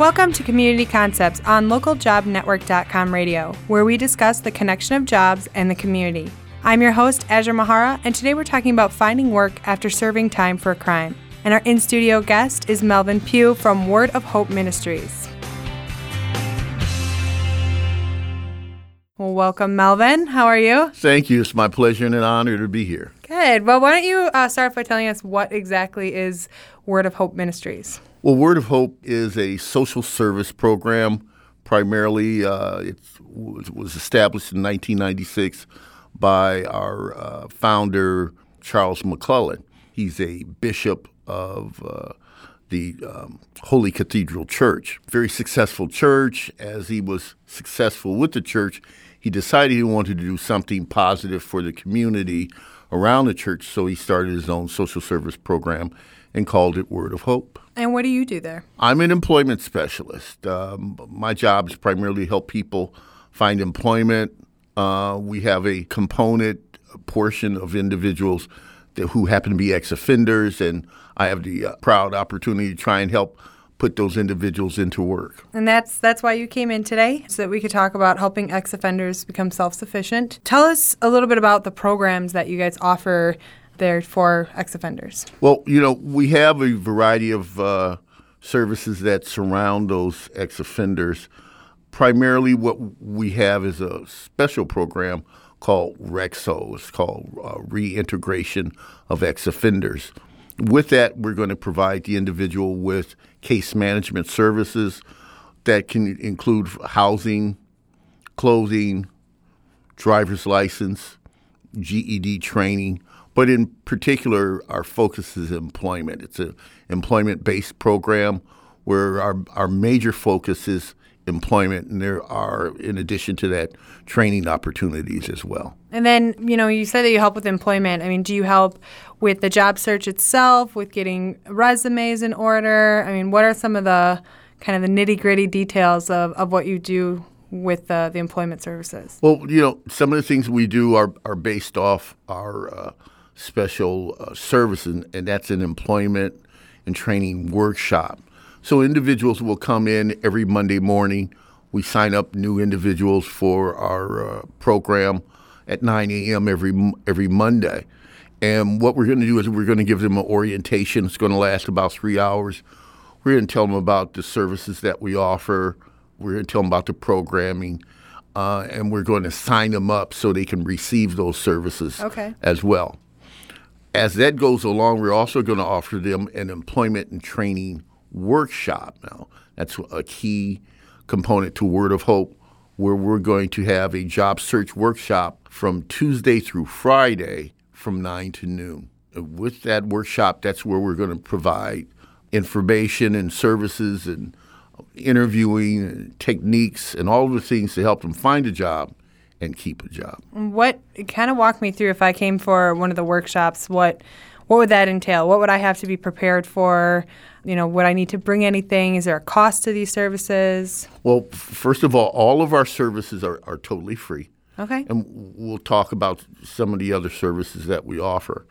Welcome to Community Concepts on localjobnetwork.com radio, where we discuss the connection of jobs and the community. I'm your host, Azure Mahara, and today we're talking about finding work after serving time for a crime. And our in studio guest is Melvin Pugh from Word of Hope Ministries. Well, welcome, Melvin. How are you? Thank you. It's my pleasure and an honor to be here. Good. Well, why don't you uh, start by telling us what exactly is Word of Hope Ministries? Well, Word of Hope is a social service program. Primarily, uh, it was established in 1996 by our uh, founder, Charles McClellan. He's a bishop of uh, the um, Holy Cathedral Church. Very successful church. As he was successful with the church, he decided he wanted to do something positive for the community around the church, so he started his own social service program and called it Word of Hope. And what do you do there? I'm an employment specialist. Um, my job is primarily to help people find employment. Uh, we have a component portion of individuals that, who happen to be ex offenders, and I have the uh, proud opportunity to try and help put those individuals into work. And that's that's why you came in today, so that we could talk about helping ex-offenders become self-sufficient. Tell us a little bit about the programs that you guys offer there for ex-offenders. Well, you know, we have a variety of uh, services that surround those ex-offenders. Primarily, what we have is a special program called REXO. It's called uh, Reintegration of Ex-Offenders with that, we're going to provide the individual with case management services that can include housing, clothing, driver's license, GED training, but in particular, our focus is employment. It's an employment based program where our, our major focus is employment, and there are, in addition to that, training opportunities as well. And then, you know, you said that you help with employment. I mean, do you help with the job search itself, with getting resumes in order? I mean, what are some of the kind of the nitty gritty details of, of what you do with uh, the employment services? Well, you know, some of the things we do are, are based off our uh, special uh, service, and, and that's an employment and training workshop. So individuals will come in every Monday morning. We sign up new individuals for our uh, program at 9 a.m. every every Monday. And what we're going to do is we're going to give them an orientation. It's going to last about three hours. We're going to tell them about the services that we offer. We're going to tell them about the programming. Uh, and we're going to sign them up so they can receive those services okay. as well. As that goes along, we're also going to offer them an employment and training workshop now. That's a key component to Word of Hope, where we're going to have a job search workshop from Tuesday through Friday from 9 to noon. With that workshop, that's where we're going to provide information and services and interviewing and techniques and all the things to help them find a job and keep a job. What kind of walk me through if I came for one of the workshops, what what would that entail? What would I have to be prepared for? You know, would I need to bring anything? Is there a cost to these services? Well, first of all, all of our services are, are totally free. Okay. And we'll talk about some of the other services that we offer.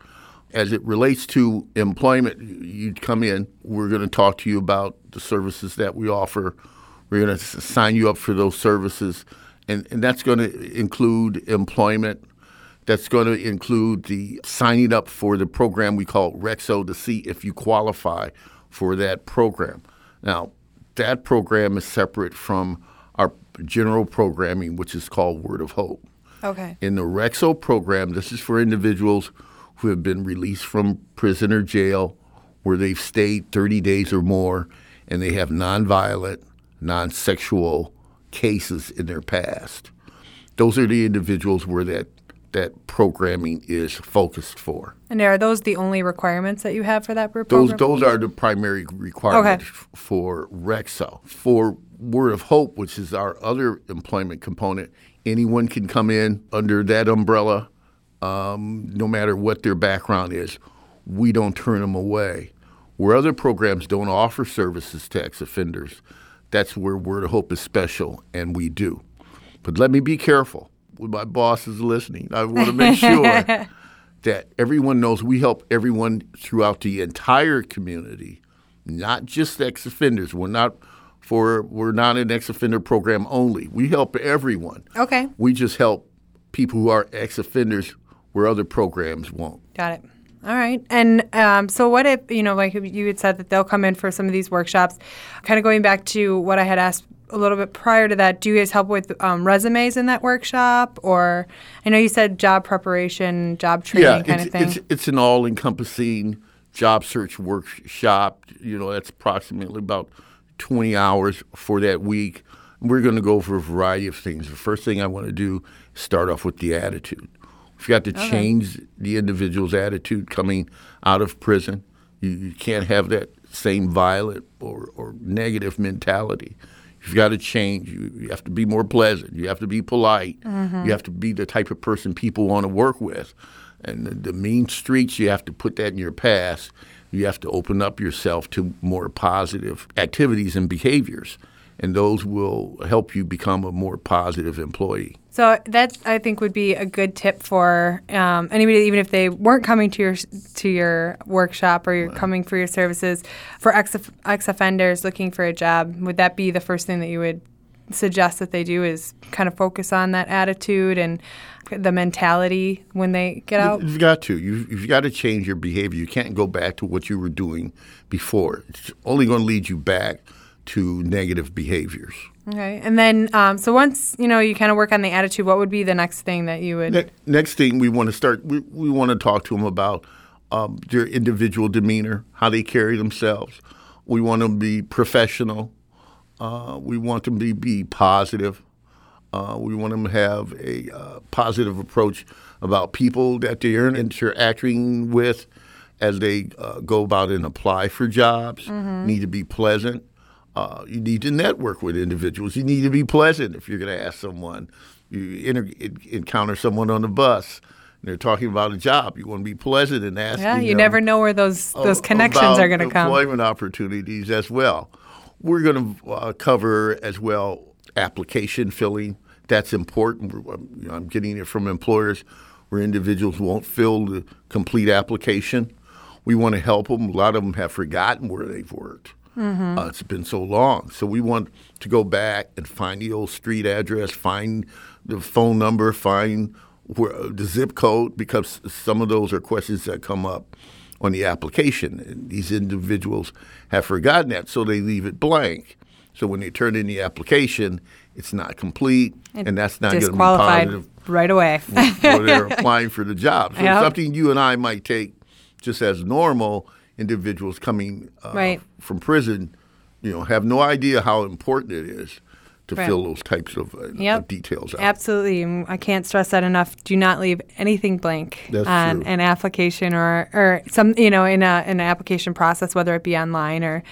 As it relates to employment, you'd come in, we're going to talk to you about the services that we offer. We're going to sign you up for those services. And, and that's going to include employment, that's going to include the signing up for the program we call Rexo to see if you qualify for that program. Now, that program is separate from our general programming, which is called Word of Hope. Okay. In the Rexo program, this is for individuals who have been released from prison or jail where they've stayed 30 days or more and they have nonviolent, non sexual cases in their past. Those are the individuals where that that programming is focused for. And are those the only requirements that you have for that program? Those those are the primary requirements okay. for Rexo. For Word of Hope, which is our other employment component, anyone can come in under that umbrella, um, no matter what their background is. We don't turn them away. Where other programs don't offer services to ex offenders, that's where Word of Hope is special, and we do. But let me be careful my boss is listening. I want to make sure that everyone knows we help everyone throughout the entire community, not just ex offenders. We're not for we're not an ex offender program only. We help everyone. Okay. We just help people who are ex offenders where other programs won't. Got it. All right. And um, so, what if, you know, like you had said that they'll come in for some of these workshops, kind of going back to what I had asked a little bit prior to that, do you guys help with um, resumes in that workshop? Or I know you said job preparation, job training yeah, kind of thing. It's, it's an all encompassing job search workshop. You know, that's approximately about 20 hours for that week. We're going to go for a variety of things. The first thing I want to do is start off with the attitude. We've got to Okay. change the individual's attitude coming out of prison. You, you can't have that same violent or, or negative mentality. You've got to change. You, you have to be more pleasant. You have to be polite. Mm-hmm. You have to be the type of person people want to work with. And the, the mean streaks, you have to put that in your past. You have to open up yourself to more positive activities and behaviors. And those will help you become a more positive employee. So that I think would be a good tip for um, anybody, even if they weren't coming to your to your workshop or you're coming for your services for ex ex offenders looking for a job. Would that be the first thing that you would suggest that they do? Is kind of focus on that attitude and the mentality when they get out. You've got to. You've, you've got to change your behavior. You can't go back to what you were doing before. It's only going to lead you back to negative behaviors. Okay, and then um, so once you know you kind of work on the attitude, what would be the next thing that you would? Ne- next thing we want to start, we, we want to talk to them about um, their individual demeanor, how they carry themselves. We want them to be professional. Uh, we want them to be positive. Uh, we want them to have a uh, positive approach about people that they're interacting with as they uh, go about and apply for jobs. Need to be pleasant. Uh, you need to network with individuals. You need to be pleasant if you're going to ask someone. You inter- encounter someone on the bus and they're talking about a job. You want to be pleasant and ask. Yeah, you never know where those those connections are going to come. Employment opportunities as well. We're going to uh, cover as well application filling. That's important. I'm, you know, I'm getting it from employers where individuals won't fill the complete application. We want to help them. A lot of them have forgotten where they've worked. Mm-hmm. Uh, it's been so long. So we want to go back and find the old street address, find the phone number, find where, the zip code, because some of those are questions that come up on the application. And these individuals have forgotten that, so they leave it blank. So when they turn in the application, it's not complete, and that's not going to be disqualified positive right away. they're applying for the job. So Yep. something you and I might take just as normal individuals coming uh, Right. from prison, you know, have no idea how important it is to Right. fill those types of, uh, Yep. details out. Absolutely. I can't stress that enough. Do not leave anything blank That's on true. an application or, or some, you know, in, a, in an application process, whether it be online or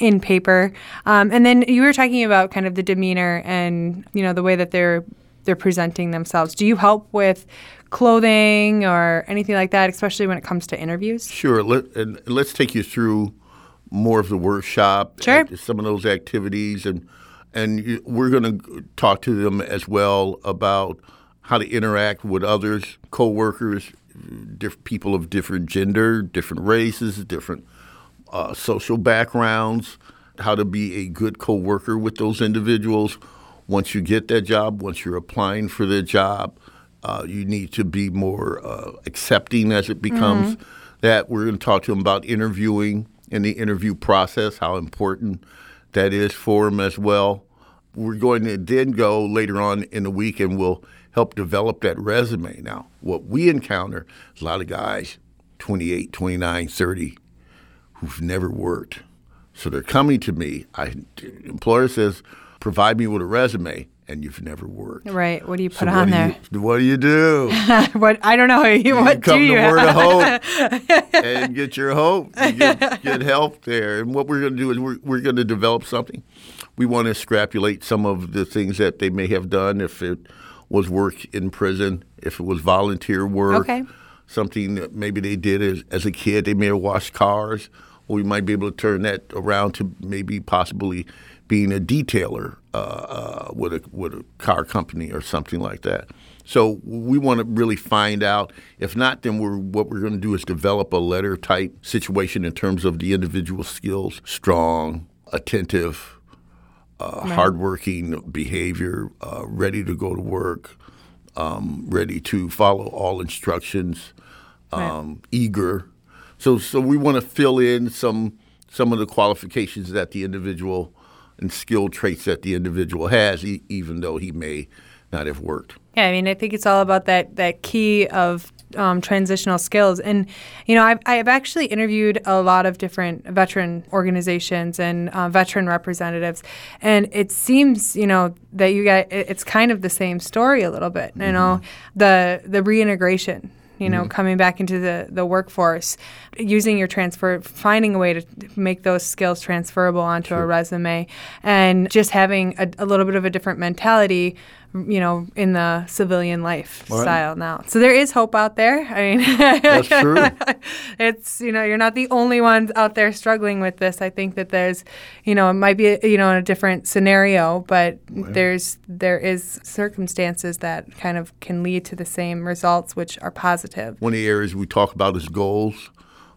in paper. Um, and then you were talking about kind of the demeanor and, you know, the way that they're they're presenting themselves. Do you help with clothing or anything like that, especially when it comes to interviews? Sure. Let, and let's take you through more of the workshop, Sure. and some of those activities, and and we're going to talk to them as well about how to interact with others, coworkers, diff- people of different gender, different races, different uh, social backgrounds, how to be a good coworker with those individuals. Once you get that job, once you're applying for the job, uh, you need to be more uh, accepting as it becomes that. We're going to talk to them about interviewing and the interview process, how important that is for them as well. We're going to then go later on in the week and we'll help develop that resume. Now, what we encounter is a lot of guys, 28, 29, 30, who've never worked. So they're coming to me. I employer says, provide me with a resume, and you've never worked. Right. What do you put So on what there? You, what do you do? what I don't know. what you do come you to have? Word of Hope and get your hope, you get, get help there. And what we're going to do is we're, we're going to develop something. We want to extrapolate some of the things that they may have done if it was work in prison, if it was volunteer work, Okay. something that maybe they did as, as a kid. They may have washed cars. Or we might be able to turn that around to maybe possibly being a detailer uh, uh, with a with a car company or something like that. So we want to really find out. If not, then we're what we're going to do is develop a letter type situation in terms of the individual skills: strong, attentive, uh, hardworking behavior, uh, ready to go to work, um, ready to follow all instructions, um, eager. So, so we want to fill in some some of the qualifications that the individual and skill traits that the individual has, e- even though he may not have worked. Yeah, I mean, I think it's all about that that key of um, transitional skills. And you know, I've, I've actually interviewed a lot of different veteran organizations and uh, veteran representatives, and it seems you know that you get it's kind of the same story a little bit. You know, the the reintegration you know, mm-hmm. coming back into the, the workforce, using your transfer, finding a way to make those skills transferable onto a resume, and just having a, a little bit of a different mentality, you know, in the civilian lifestyle now. So there is hope out there. I mean, That's true. it's you know you're not the only ones out there struggling with this. I think that there's, you know, it might be you know in a different scenario, but oh, there's there is circumstances that kind of can lead to the same results, which are positive. One of the areas we talk about is goals.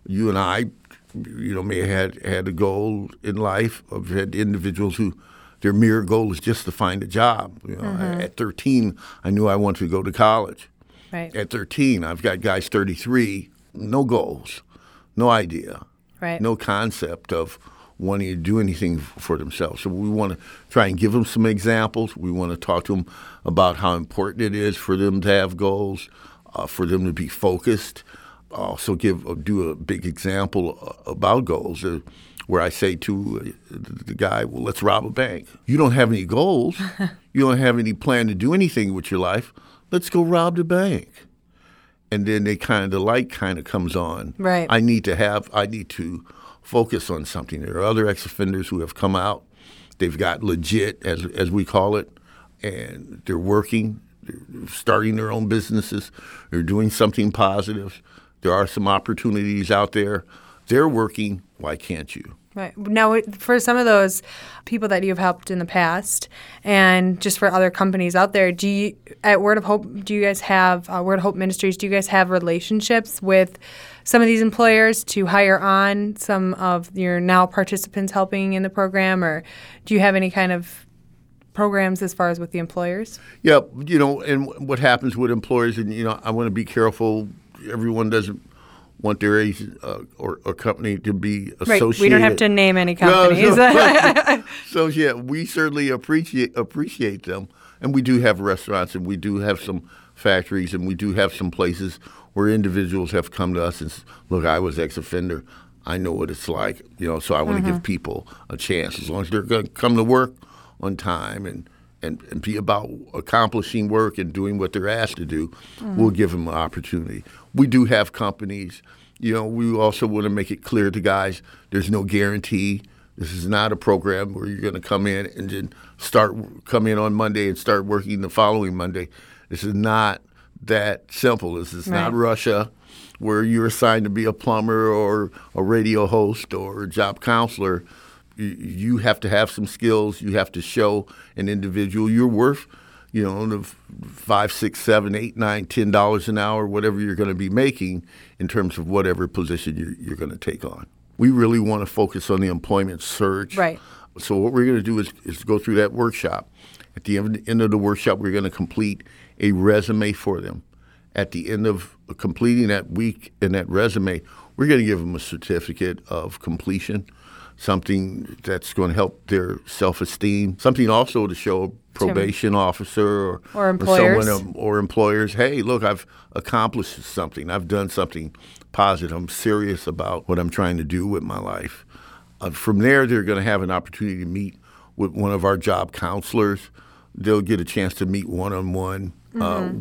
You and I, you know, may have had, had a goal in life. I've had individuals who their mere goal is just to find a job. You know, At 13, I knew I wanted to go to college. Right. At 13, I've got guys 33, no goals, no idea, Right. no concept of wanting to do anything for themselves. So we want to try and give them some examples. We want to talk to them about how important it is for them to have goals, uh, for them to be focused. Also, give uh, do a big example uh, about goals. Uh, where I say to uh, the guy, "Well, let's rob a bank. You don't have any goals. you don't have any plan to do anything with your life. Let's go rob the bank." and then they kind of the light kind of comes on. Right. I need to have I need to focus on something. There are other ex offenders who have come out. They've got legit, as as we call it, and they're working, they're starting their own businesses, they're doing something positive. There are some opportunities out there. They're working. Why can't you? Right. Now, for some of those people that you've helped in the past, and just for other companies out there, do you, at Word of Hope, do you guys have, uh, Word of Hope Ministries, do you guys have relationships with some of these employers to hire on some of your now participants helping in the program, or do you have any kind of programs as far as with the employers? Yeah, you know, and what happens with employers, and you know, I want to be careful. Everyone doesn't want their agent uh, or, or company to be associated. Right. We don't have to name any companies. no. so yeah, we certainly appreciate appreciate them, and we do have restaurants, and we do have some factories, and we do have some places where individuals have come to us and s- look, I was ex-offender. I know what it's like, you know. So I want to give people a chance as long as they're going to come to work on time and. And, and be about accomplishing work and doing what they're asked to do, we'll give them an opportunity. We do have companies, you know, we also want to make it clear to guys there's no guarantee this is not a program where you're going to come in and then start come in on Monday and start working the following Monday. This is not that simple. This is not Russia, where you're assigned to be a plumber or a radio host or a job counselor. You, you have to have some skills. You have to show an individual you're worth. You know, the five, six, seven, eight, nine, ten dollars an hour, whatever you're going to be making in terms of whatever position you're, you're going to take on. We really want to focus on the employment search. Right. So what we're going to do is, is go through that workshop. At the end, end of the workshop, we're going to complete a resume for them. At the end of completing that week and that resume, we're going to give them a certificate of completion, something that's going to help their self-esteem, something also to show a probation officer or, Or employers. someone, um, or employers, hey, look, I've accomplished something. I've done something positive. I'm serious about what I'm trying to do with my life. Uh, from there, they're going to have an opportunity to meet with one of our job counselors. They'll get a chance to meet one on one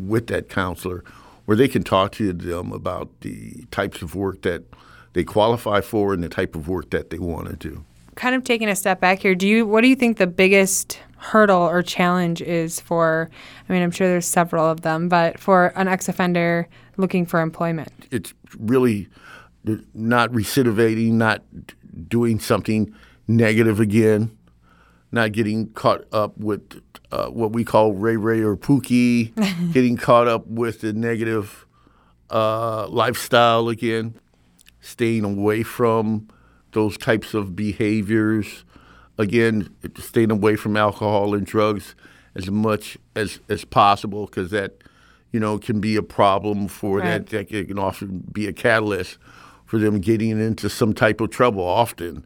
with that counselor, where they can talk to them about the types of work that they qualify for and the type of work that they want to do. kind of taking a step back here, do you what do you think the biggest hurdle or challenge is for I mean, I'm sure there's several of them, but for an ex-offender looking for employment? it's really not recidivating, not doing something negative again, not getting caught up with uh, what we call Ray Ray or Pookie, getting caught up with the negative uh, lifestyle again, staying away from those types of behaviors, again, staying away from alcohol and drugs as much as as possible because that you know can be a problem for Right. that. That can often be a catalyst for them getting into some type of trouble. Often,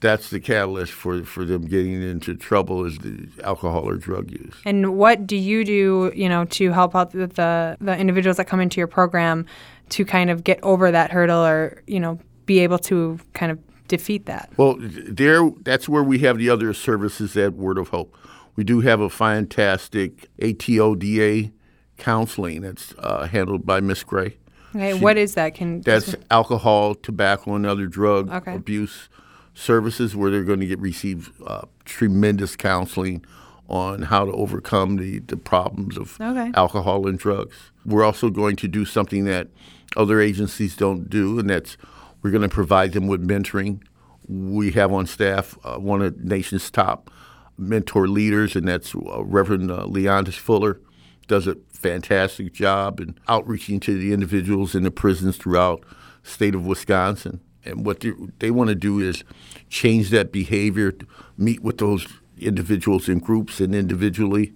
that's the catalyst for for them getting into trouble is the alcohol or drug use. And what do you do, you know, to help out the, the the individuals that come into your program to kind of get over that hurdle or, you know, be able to kind of defeat that? Well, there that's where we have the other services at Word of Hope. We do have a fantastic ATODA counseling that's uh, handled by Miss Gray. Okay, what is that? Can That's alcohol, tobacco, and other drug Okay. abuse services where they're going to get receive uh, tremendous counseling on how to overcome the, the problems of Okay. alcohol and drugs. We're also going to do something that other agencies don't do, and that's we're going to provide them with mentoring. We have on staff uh, one of the nation's top mentor leaders, and that's uh, Reverend uh, Leondis Fuller. Does a fantastic job in outreaching to the individuals in the prisons throughout state of Wisconsin. And what they, they want to do is change that behavior, meet with those individuals in groups and individually,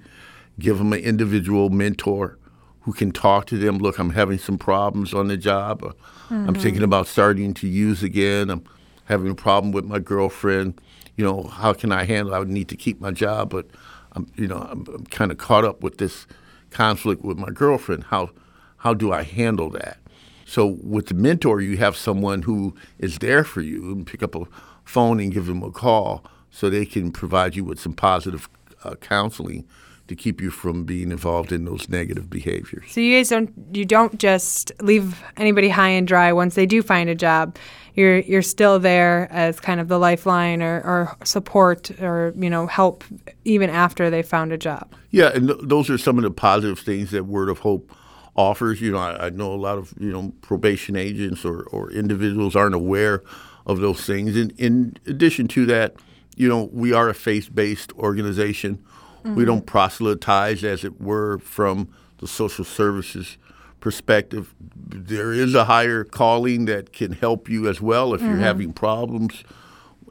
give them an individual mentor who can talk to them. Look, I'm having some problems on the job. Or I'm thinking about starting to use again. I'm having a problem with my girlfriend. You know, how can I handle? I would need to keep my job, but I'm, you know, I'm, I'm kind of caught up with this conflict with my girlfriend. How, how do I handle that? So with the mentor, you have someone who is there for you and pick up a phone and give them a call so they can provide you with some positive uh, counseling to keep you from being involved in those negative behaviors. So you guys don't you don't just leave anybody high and dry once they do find a job. You're you're still there as kind of the lifeline or, or support or you know help even after they found a job. Yeah, and th- those are some of the positive things that Word of Hope offers. You know, I, I know a lot of you know probation agents or, or individuals aren't aware of those things. In, in addition to that, you know, we are a faith-based organization. We don't proselytize, as it were, from the social services perspective. There is a higher calling that can help you as well if you're having problems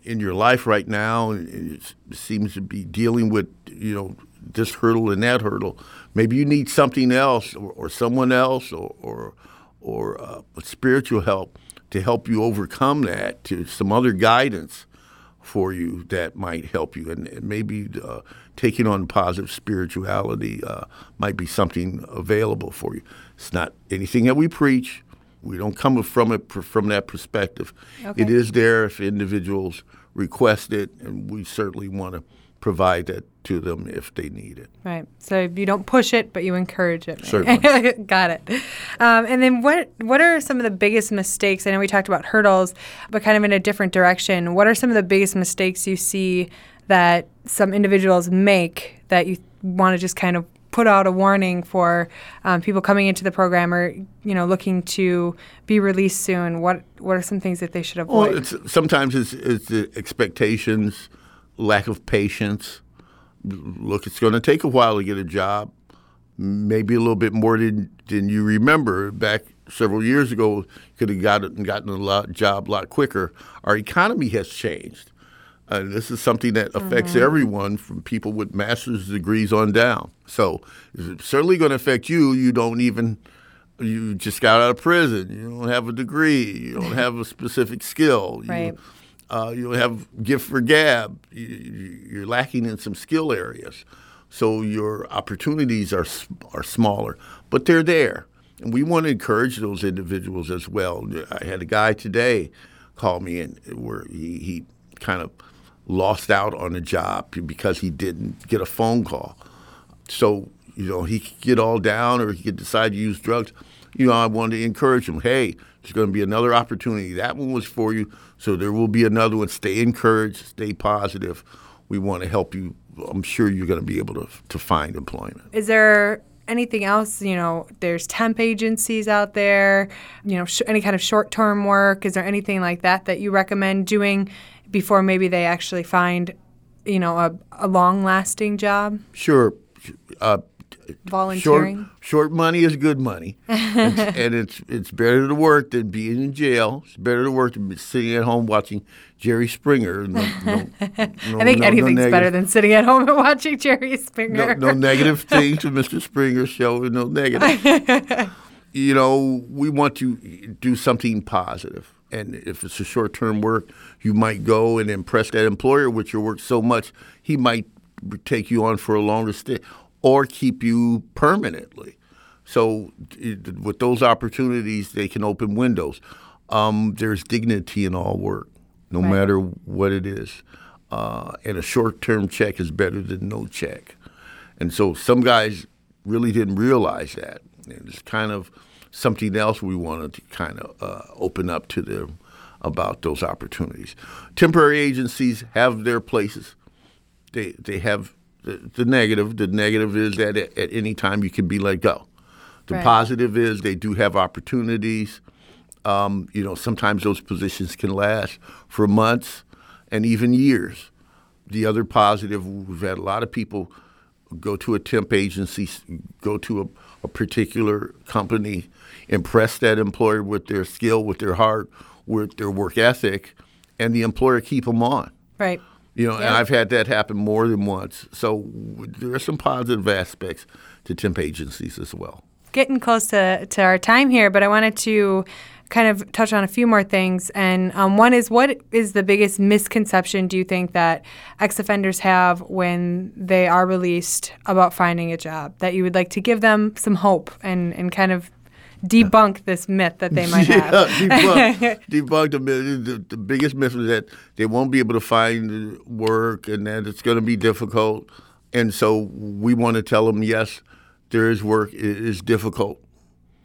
in your life right now and it seems to be dealing with you know this hurdle and that hurdle. Maybe you need something else or, or someone else or or, or uh, spiritual help to help you overcome that to some other guidance for you that might help you. And, and maybe uh, taking on positive spirituality uh, might be something available for you it's not anything that we preach we don't come from it from that perspective. Okay. It is there if individuals request it, and we certainly want to provide that to them if they need it. Right. So you don't push it, but you encourage it. Certainly. Got it. Um, and then what what are some of the biggest mistakes? I know we talked about hurdles, but kind of in a different direction. What are some of the biggest mistakes you see that some individuals make that you want to just kind of put out a warning for um, people coming into the program or you know looking to be released soon? What what are some things that they should avoid? Well, it's, sometimes it's, it's the expectations, lack of patience. Look, it's going to take a while to get a job, maybe a little bit more than, than you remember. Back several years ago, could have gotten gotten a lot, job a lot quicker. Our economy has changed. Uh, this is something that affects everyone from people with master's degrees on down. So it's certainly going to affect you. You don't even, you just got out of prison. You don't have a degree. You don't have a specific skill. Right. You, uh, you don't have gift for gab. You, you- you're lacking in some skill areas. So your opportunities are, are smaller, but they're there. And we want to encourage those individuals as well. I had a guy today call me and where he, he kind of lost out on a job because he didn't get a phone call. So, you know, he could get all down or he could decide to use drugs. You know, I wanted to encourage him, hey, there's going to be another opportunity. That one was for you, so there will be another one. Stay encouraged, stay positive. We want to help you. I'm sure you're going to be able to, to find employment. Is there anything else? You know, there's temp agencies out there, you know, sh- any kind of short term work. Is there anything like that that you recommend doing before maybe they actually find, you know, a, a long lasting job? Sure. Uh, volunteering. Short, short money is good money, and, and it's it's better to work than being in jail. It's better to work than sitting at home watching Jerry Springer. No, no, no, I think anything's better than sitting at home and watching Jerry Springer. No, negative thing to Mr. Springer's show, no negative. you know, we want to do something positive. And if it's a short term work, you might go and impress that employer with your work so much, he might take you on for a longer stay or keep you permanently. So, it, with those opportunities, they can open windows. Um, there's dignity in all work, no right. matter what it is. Uh, and a short term check is better than no check. And so, some guys really didn't realize that. It's kind of something else we wanted to kind of uh, open up to them about those opportunities. Temporary agencies have their places. They they have the, the negative. The negative is that at, at, any time you can be let go. The right. positive is they do have opportunities. Um, you know, sometimes those positions can last for months and even years. The other positive, we've had a lot of people go to a temp agency, go to a, a particular company, impress that employer with their skill, with their heart, with their work ethic, and the employer keep them on. Right. You know, yeah. and I've had that happen more than once. So there are some positive aspects to temp agencies as well. Getting close to, to our time here, but I wanted to kind of touch on a few more things. And um, one is what is the biggest misconception do you think that ex offenders have when they are released about finding a job that you would like to give them some hope and, and kind of debunk this myth that they might have. debunk, debunk the. The, the, biggest myth is that they won't be able to find work and that it's going to be difficult. And so we want to tell them, yes, there is work. It is difficult.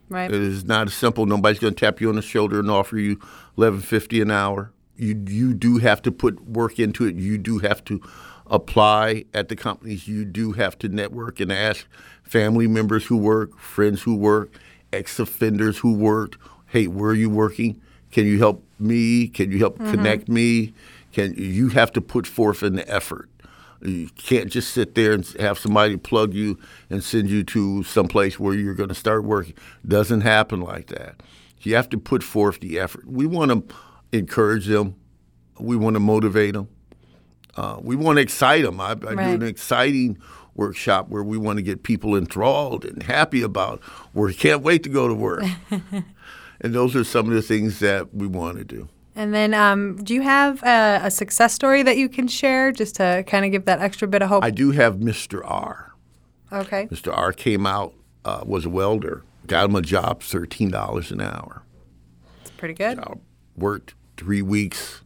Right. It is not as simple. Nobody's going to tap you on the shoulder and offer you eleven fifty an hour. You you do have to put work into it. You do have to apply at the companies. You do have to network and ask family members who work, friends who work, ex offenders who worked. Hey, where are you working? Can you help me? Can you help mm-hmm. connect me? Can you have to put forth an effort? You can't just sit there and have somebody plug you and send you to some place where you're going to start working. Doesn't happen like that. You have to put forth the effort. We want to encourage them. We want to motivate them. Uh, we want to excite them. I, I right. do an exciting workshop where we want to get people enthralled and happy about we can't wait to go to work. and those are some of the things that we want to do. And then, um, do you have a, a, success story that you can share just to kind of give that extra bit of hope? I do have Mr. R. Okay. Mr. R came out, uh, was a welder, got him a job, $13 an hour. That's pretty good. worked three weeks.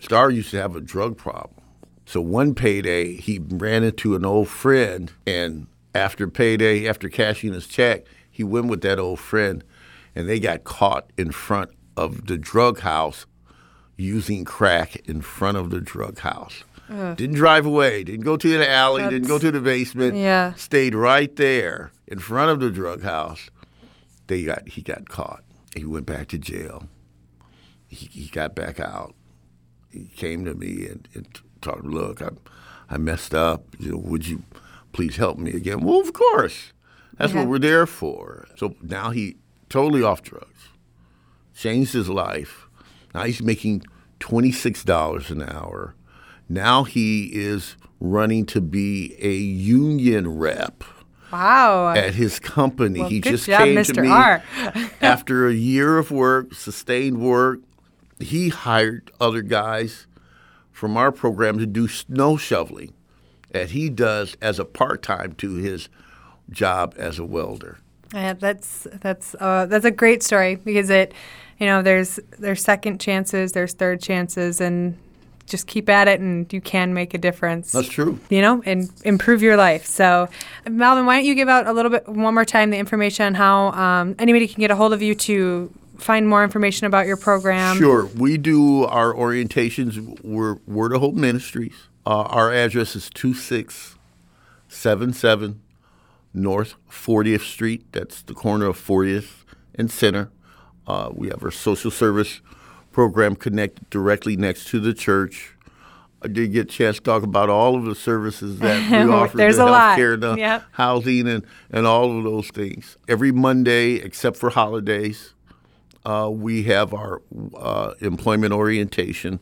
Mr. R used to have a drug problem. So one payday, he ran into an old friend, and after payday, after cashing his check, he went with that old friend, and they got caught in front of the drug house using crack in front of the drug house. Ugh. Didn't drive away, didn't go to the alley, That's, didn't go to the basement. Yeah. Stayed right there in front of the drug house. They got he got caught. He went back to jail. He, he got back out. He came to me and, and talk, look, I, I messed up. You know, would you please help me again? Well, of course. That's yeah. what we're there for. So now he totally off drugs, changed his life. Now he's making twenty six dollars an hour. Now he is running to be a union rep. Wow. At his company. Well, he just job, came Mr. to me R. after a year of work, sustained work. He hired other guys from our program to do snow shoveling that he does as a part time to his job as a welder. Yeah, that's that's uh, that's a great story because it, you know, there's there's second chances, there's third chances, and just keep at it, and you can make a difference. That's true. You know, and improve your life. So, Melvin, why don't you give out a little bit one more time the information on how um, anybody can get a hold of you to find more information about your program? Sure. We do our orientations. We're Word of Hope Ministries. Uh, our address is 2677 North 40th Street. That's the corner of 40th and Center. Uh, we have our social service program connected directly next to the church. I did get a chance to talk about all of the services that we offer. There's the a lot. healthcare, the Yep. housing, and, and all of those things. Every Monday, except for holidays, uh, we have our uh, employment orientation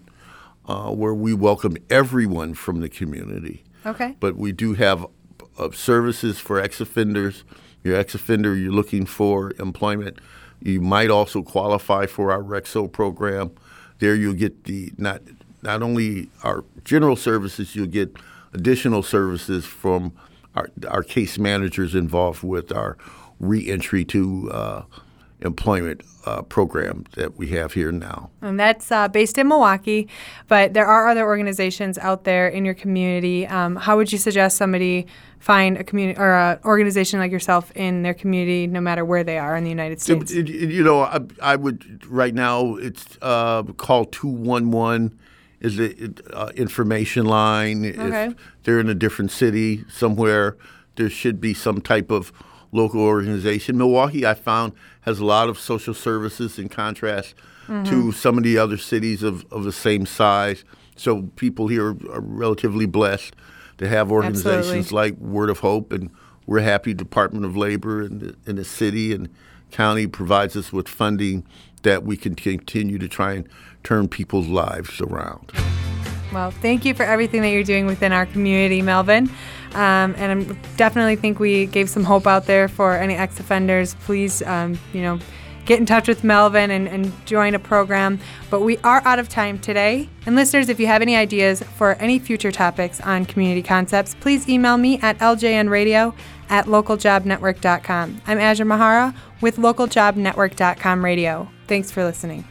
uh, where we welcome everyone from the community. Okay. But we do have uh, services for ex offenders. You're ex offender, you're looking for employment. You might also qualify for our Rexo program. There you'll get the not not only our general services, you'll get additional services from our, our case managers involved with our reentry to uh, employment uh, program that we have here now. And that's uh, based in Milwaukee, but there are other organizations out there in your community. Um, how would you suggest somebody find a community or an organization like yourself in their community, no matter where they are in the United States? It- it- you know, I, I would right now. It's uh, call two one one is the uh, information line. Okay. If they're in a different city somewhere, there should be some type of local organization. Milwaukee, I found, has a lot of social services in contrast mm-hmm. to some of the other cities of, of the same size. So people here are relatively blessed to have organizations Absolutely. like Word of Hope, and we're happy Department of Labor in the, in the city and county provides us with funding that we can continue to try and turn people's lives around. Well, thank you for everything that you're doing within our community, Melvin. Um, and I definitely think we gave some hope out there for any ex-offenders. Please, um, you know, get in touch with Melvin and, and join a program. But we are out of time today. And listeners, if you have any ideas for any future topics on community concepts, please email me at ljnradio at localjobnetwork.com. I'm Azure Mahara with localjobnetwork.com radio. Thanks for listening.